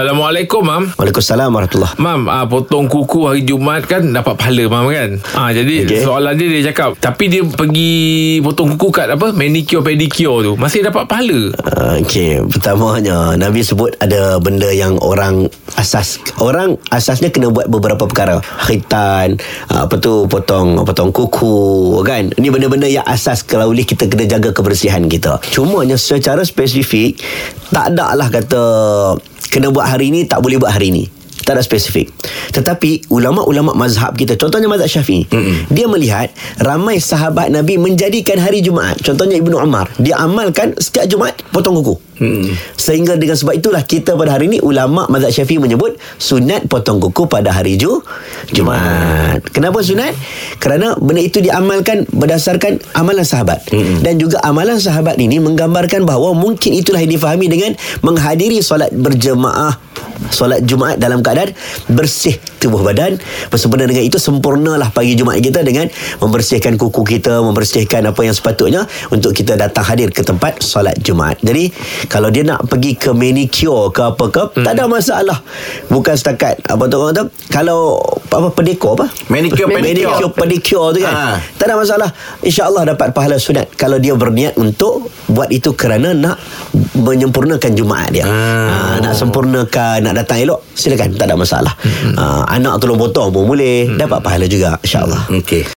Assalamualaikum, Mam. Waalaikumsalam warahmatullahi Mam, ah, potong kuku hari Jumaat kan dapat pahala, Mam kan? Ah, jadi okay. soalan dia dia cakap, tapi dia pergi potong kuku kat apa? Manicure, pedicure tu. Masih dapat pahala. Uh, Okey, pertamanya Nabi sebut ada benda yang orang asas orang asasnya kena buat beberapa perkara. Khitan, uh, apa tu potong potong kuku kan. Ini benda-benda yang asas kalau boleh kita kena jaga kebersihan kita. Cumanya secara spesifik tak ada lah kata kena buat hari ni tak boleh buat hari ni. Tak ada spesifik. Tetapi Ulama-ulama mazhab kita Contohnya mazhab syafi'i mm Dia melihat Ramai sahabat Nabi Menjadikan hari Jumaat. Contohnya Ibnu Umar Dia amalkan Setiap Jumaat Potong kuku. Mm Sehingga dengan sebab itulah Kita pada hari ini Ulama mazhab syafi'i menyebut Sunat potong kuku pada hari Ju Jumaat. Kenapa sunat? Kerana benda itu diamalkan Berdasarkan amalan sahabat. Mm Dan juga amalan sahabat ini Menggambarkan bahawa Mungkin itulah yang difahami dengan Menghadiri solat berjemaah solat Jumaat dalam keadaan bersih tubuh badan. Bersempena dengan itu sempurnalah pagi Jumaat kita dengan membersihkan kuku kita membersihkan apa yang sepatutnya untuk kita datang hadir ke tempat solat Jumaat. Jadi kalau dia nak pergi ke manicure ke apa ke hmm. tak ada masalah. Bukan setakat apa tu orang tu kalau apa pedikor apa? Manicure, pedicure. manicure pedicure tu kan? Ha. tak ada masalah. InsyaAllah dapat pahala sunat Kalau dia berniat untuk Buat itu kerana nak Menyempurnakan Jumaat dia. Ah. ha, Nak sempurnakan Nak datang elok Silakan. Tak ada masalah. Ha, Anak tolong potong pun boleh. Dapat pahala juga InsyaAllah. Okey.